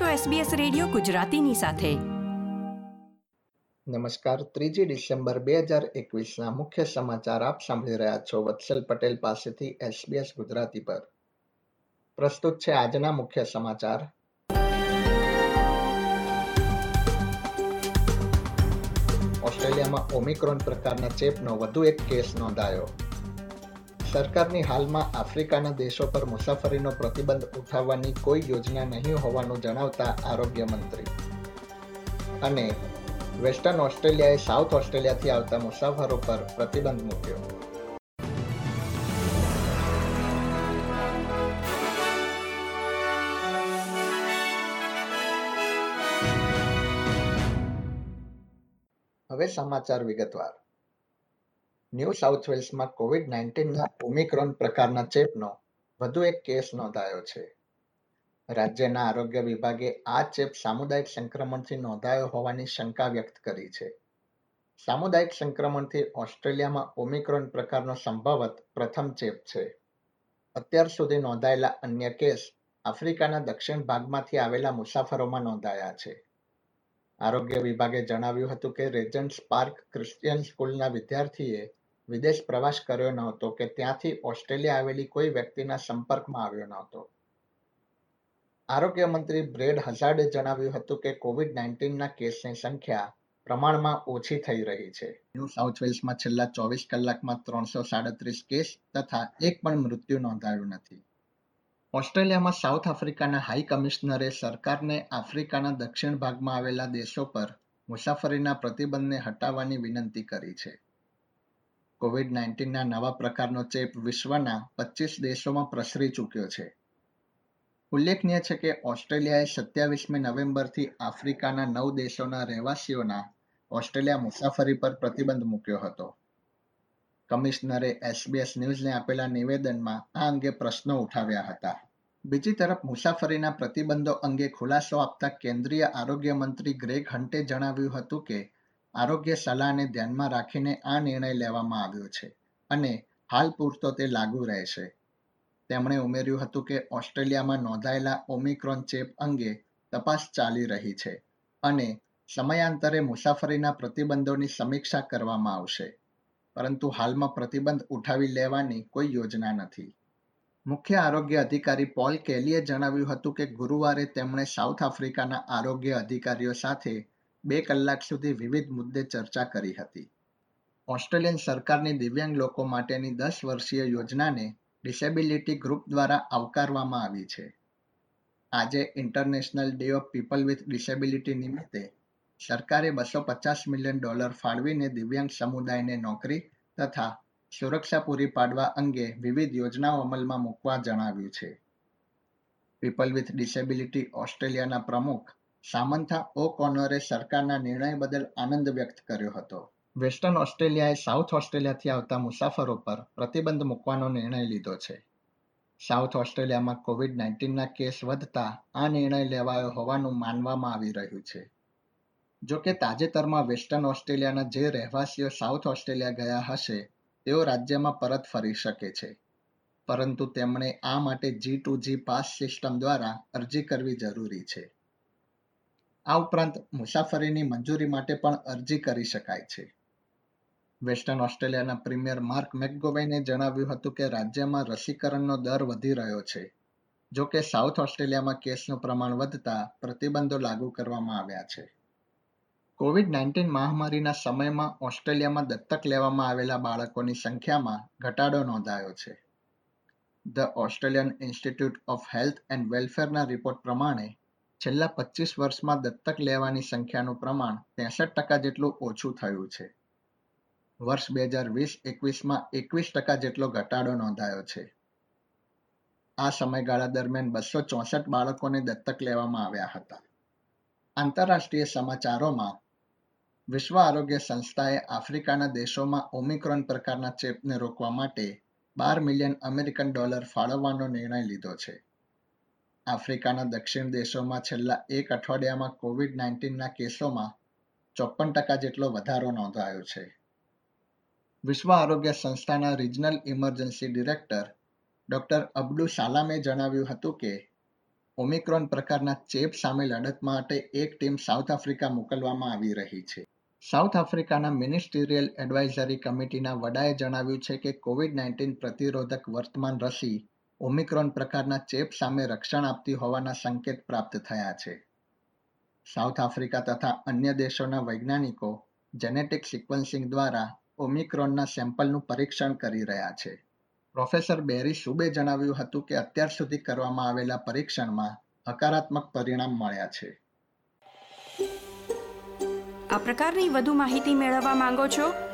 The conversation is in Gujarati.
છો SBS રેડિયો ગુજરાતીની સાથે. નમસ્કાર. ત્રીજી ડિસેમ્બર બે હજાર એકવીસના મુખ્ય સમાચાર આપ સાંભળી રહ્યા છો વત્સલ પટેલ પાસેથી SBS ગુજરાતી પર. પ્રસ્તુત છે આજના મુખ્ય સમાચાર. ઓસ્ટ્રેલિયામાં ઓમિક્રોન પ્રકારના ચેપનો વધુ એક કેસ નોંધાયો. સરકારની હાલમાં આફ્રિકાના દેશો પર મુસાફરીનો પ્રતિબંધ ઉઠાવવાની કોઈ યોજના નહીં હોવાનું જણાવતા આરોગ્ય મંત્રી. અને વેસ્ટર્ન ઓસ્ટ્રેલિયાએ સાઉથ ઓસ્ટ્રેલિયાથી આવતા મુસાફરો પર પ્રતિબંધ મૂક્યો. હવે સમાચાર વિગતવાર. ન્યૂ સાઉથ વેલ્સમાં કોવિડ નાઇન્ટીનના ઓમિક્રોન પ્રકારના ચેપનો વધુ એક કેસ નોંધાયો છે. રાજ્યના આરોગ્ય વિભાગે આ ચેપ સામુદાયિક સંક્રમણથી નોંધાયો હોવાની શંકા વ્યક્ત કરી છે. સામુદાયિક સંક્રમણથી ઓસ્ટ્રેલિયામાં ઓમિક્રોન પ્રકારનો સંભવત પ્રથમ ચેપ છે. અત્યાર સુધી નોંધાયેલા અન્ય કેસ આફ્રિકાના દક્ષિણ ભાગમાંથી આવેલા મુસાફરોમાં નોંધાયા છે. આરોગ્ય વિભાગે જણાવ્યું હતું કે રેજન્ટ પાર્ક ક્રિશ્ચિયન સ્કૂલના વિદ્યાર્થીએ વિદેશ પ્રવાસ કર્યો નહોતો કે ત્યાંથી ઓસ્ટ્રેલિયા આવેલી કોઈ વ્યક્તિના સંપર્કમાં આવ્યો નહોતો. આરોગ્ય મંત્રી બ્રેડ હઝાર્ડે જણાવ્યું હતું કે કોવિડ નાઇન્ટીનના કેસની સંખ્યા પ્રમાણમાં ઓછી થઈ રહી છે. ન્યૂ સાઉથ વેલ્સમાં છેલ્લા ચોવીસ કલાકમાં ત્રણસો સાડત્રીસ કેસ તથા એક પણ મૃત્યુ નોંધાયું નથી. ઓસ્ટ્રેલિયામાં સાઉથ આફ્રિકાના હાઈ કમિશનરે સરકારને આફ્રિકાના દક્ષિણ ભાગમાં આવેલા દેશો પર મુસાફરીના પ્રતિબંધને હટાવવાની વિનંતી કરી છે. કોવિડ નાઇન્ટીનના નવા પ્રકારનો ચેપ વિશ્વના પચીસ દેશોમાં પ્રસરી ચૂક્યો છે. ઉલ્લેખનીય છે કે ઓસ્ટ્રેલિયાએ સત્યાવીસમી નવેમ્બરથી આફ્રિકાના નવ દેશોના રહેવાસીઓના ઓસ્ટ્રેલિયા મુસાફરી પર પ્રતિબંધ મૂક્યો હતો. કમિશનરે એસબીએસ ન્યૂઝને આપેલા નિવેદનમાં આ અંગે પ્રશ્નો ઉઠાવ્યા હતા. બીજી તરફ, મુસાફરીના પ્રતિબંધો અંગે ખુલાસો આપતા કેન્દ્રીય આરોગ્ય મંત્રી ગ્રેગ હન્ટે જણાવ્યું હતું કે આરોગ્ય સલાહને ધ્યાનમાં રાખીને આ નિર્ણય લેવામાં આવ્યો છે અને હાલ પૂરતો તે લાગુ રહેશે. તેમણે ઉમેર્યું હતું કે ઓસ્ટ્રેલિયામાં નોંધાયેલા ઓમિક્રોન ચેપ અંગે તપાસ ચાલી રહી છે અને સમયાંતરે મુસાફરીના પ્રતિબંધોની સમીક્ષા કરવામાં આવશે. પરંતુ હાલમાં પ્રતિબંધ ઉઠાવી લેવાની કોઈ યોજના નથી. મુખ્ય આરોગ્ય અધિકારી પોલ કેલીએ જણાવ્યું હતું કે ગુરુવારે તેમણે સાઉથ આફ્રિકાના આરોગ્ય અધિકારીઓ સાથે બે કલાક સુધી વિવિધ મુદ્દે ચર્ચા કરી હતી. ઓસ્ટ્રેલિયન સરકારની દિવ્યાંગ લોકો માટેની દસ વર્ષીય યોજનાને ડિસેબિલિટી ગ્રુપ દ્વારા આવકારવામાં આવી છે. આજે International Day of People with Disability નિમિત્તે સરકારે બસો પચાસ મિલિયન ડોલર ફાળવીને દિવ્યાંગ સમુદાયને નોકરી તથા સુરક્ષા પૂરી પાડવા અંગે વિવિધ યોજનાઓ અમલમાં મૂકવા જણાવ્યું છે. પીપલ વિથ ડિસેબિલિટી ઓસ્ટ્રેલિયાના પ્રમુખ સામંથા ઓ કોનરે સરકારના નિર્ણય બદલ આનંદ વ્યક્ત કર્યો હતો. વેસ્ટર્ન ઓસ્ટ્રેલિયાએ સાઉથ ઓસ્ટ્રેલિયાથી આવતા મુસાફરો પર પ્રતિબંધ મૂકવાનો નિર્ણય લીધો છે. સાઉથ ઓસ્ટ્રેલિયામાં કોવિડ નાઇન્ટીનના કેસ વધતા આ નિર્ણય લેવાયો હોવાનું માનવામાં આવી રહ્યું છે. જો કે તાજેતરમાં વેસ્ટર્ન ઓસ્ટ્રેલિયાના જે રહેવાસીઓ સાઉથ ઓસ્ટ્રેલિયા ગયા હશે, તેઓ રાજ્યમાં પરત ફરી શકે છે. પરંતુ તેમણે આ માટે G to G pass system દ્વારા અરજી કરવી જરૂરી છે. આ ઉપરાંત મુસાફરીની મંજૂરી માટે પણ અરજી કરી શકાય છે. વેસ્ટર્ન ઓસ્ટ્રેલિયાના પ્રીમિયર માર્ક મેકગોવેને જણાવ્યું હતું કે રાજ્યમાં રસીકરણનો દર વધી રહ્યો છે. જો કે સાઉથ ઓસ્ટ્રેલિયામાં કેસનું પ્રમાણ વધતા પ્રતિબંધો લાગુ કરવામાં આવ્યા છે. કોવિડ નાઇન્ટીન મહામારીના સમયમાં ઓસ્ટ્રેલિયામાં દત્તક લેવામાં આવેલા બાળકોની સંખ્યામાં ઘટાડો નોંધાયો છે. The Australian Institute of Health and વેલફેરના report પ્રમાણે છેલ્લા પચીસ વર્ષમાં દત્તક લેવાની સંખ્યાનું પ્રમાણ ત્રેસઠ ટકા જેટલું ઓછું થયું છે. વર્ષ બે હજાર વીસ એકવીસમાં એકવીસ ટકા જેટલો ઘટાડો નોંધાયો છે. આ સમયગાળા દરમિયાન બસો ચોસઠ બાળકોને દત્તક લેવામાં આવ્યા હતા. આંતરરાષ્ટ્રીય સમાચારોમાં વિશ્વ આરોગ્ય સંસ્થાએ આફ્રિકાના દેશોમાં ઓમિક્રોન પ્રકારના ચેપને રોકવા માટે બાર મિલિયન અમેરિકન ડોલર ફાળવવાનો નિર્ણય લીધો છે. આફ્રિકાના દક્ષિણ દેશોમાં છેલ્લા એક અઠવાડિયામાં કોવિડ નાઇન્ટીનના કેસોમાં ચોપન ટકા જેટલો વધારો નોંધાયો છે. વિશ્વ આરોગ્ય સંસ્થાના regional emergency director doctor Abdu સાલામે જણાવ્યું હતું કે, ઓમિક્રોન પ્રકારના ચેપ સામે લડત માટે એક ટીમ સાઉથ આફ્રિકા મોકલવામાં આવી રહી છે. સાઉથ આફ્રિકાના મિનિસ્ટીરિયલ એડવાઇઝરી કમિટીના વડાએ જણાવ્યું છે કે કોવિડ નાઇન્ટીન પ્રતિરોધક વર્તમાન રસી ઓમિક્રોન પ્રકારના ચેપ સામે રક્ષણ આપતી હોવાના સંકેત પ્રાપ્ત થયા છે. સાઉથ આફ્રિકા તથા અન્ય દેશોના વૈજ્ઞાનિકો જેનેટિક સિક્વન્સિંગ દ્વારા ઓમિક્રોનના સેમ્પલનું પરીક્ષણ કરી રહ્યા છે. પ્રોફેસર બેરી સુબે જણાવ્યું હતું કે અત્યાર સુધી કરવામાં આવેલા પરીક્ષણમાં હકારાત્મક પરિણામ મળ્યા છે. આ પ્રકારની વધુ માહિતી મેળવવા માંગો છો?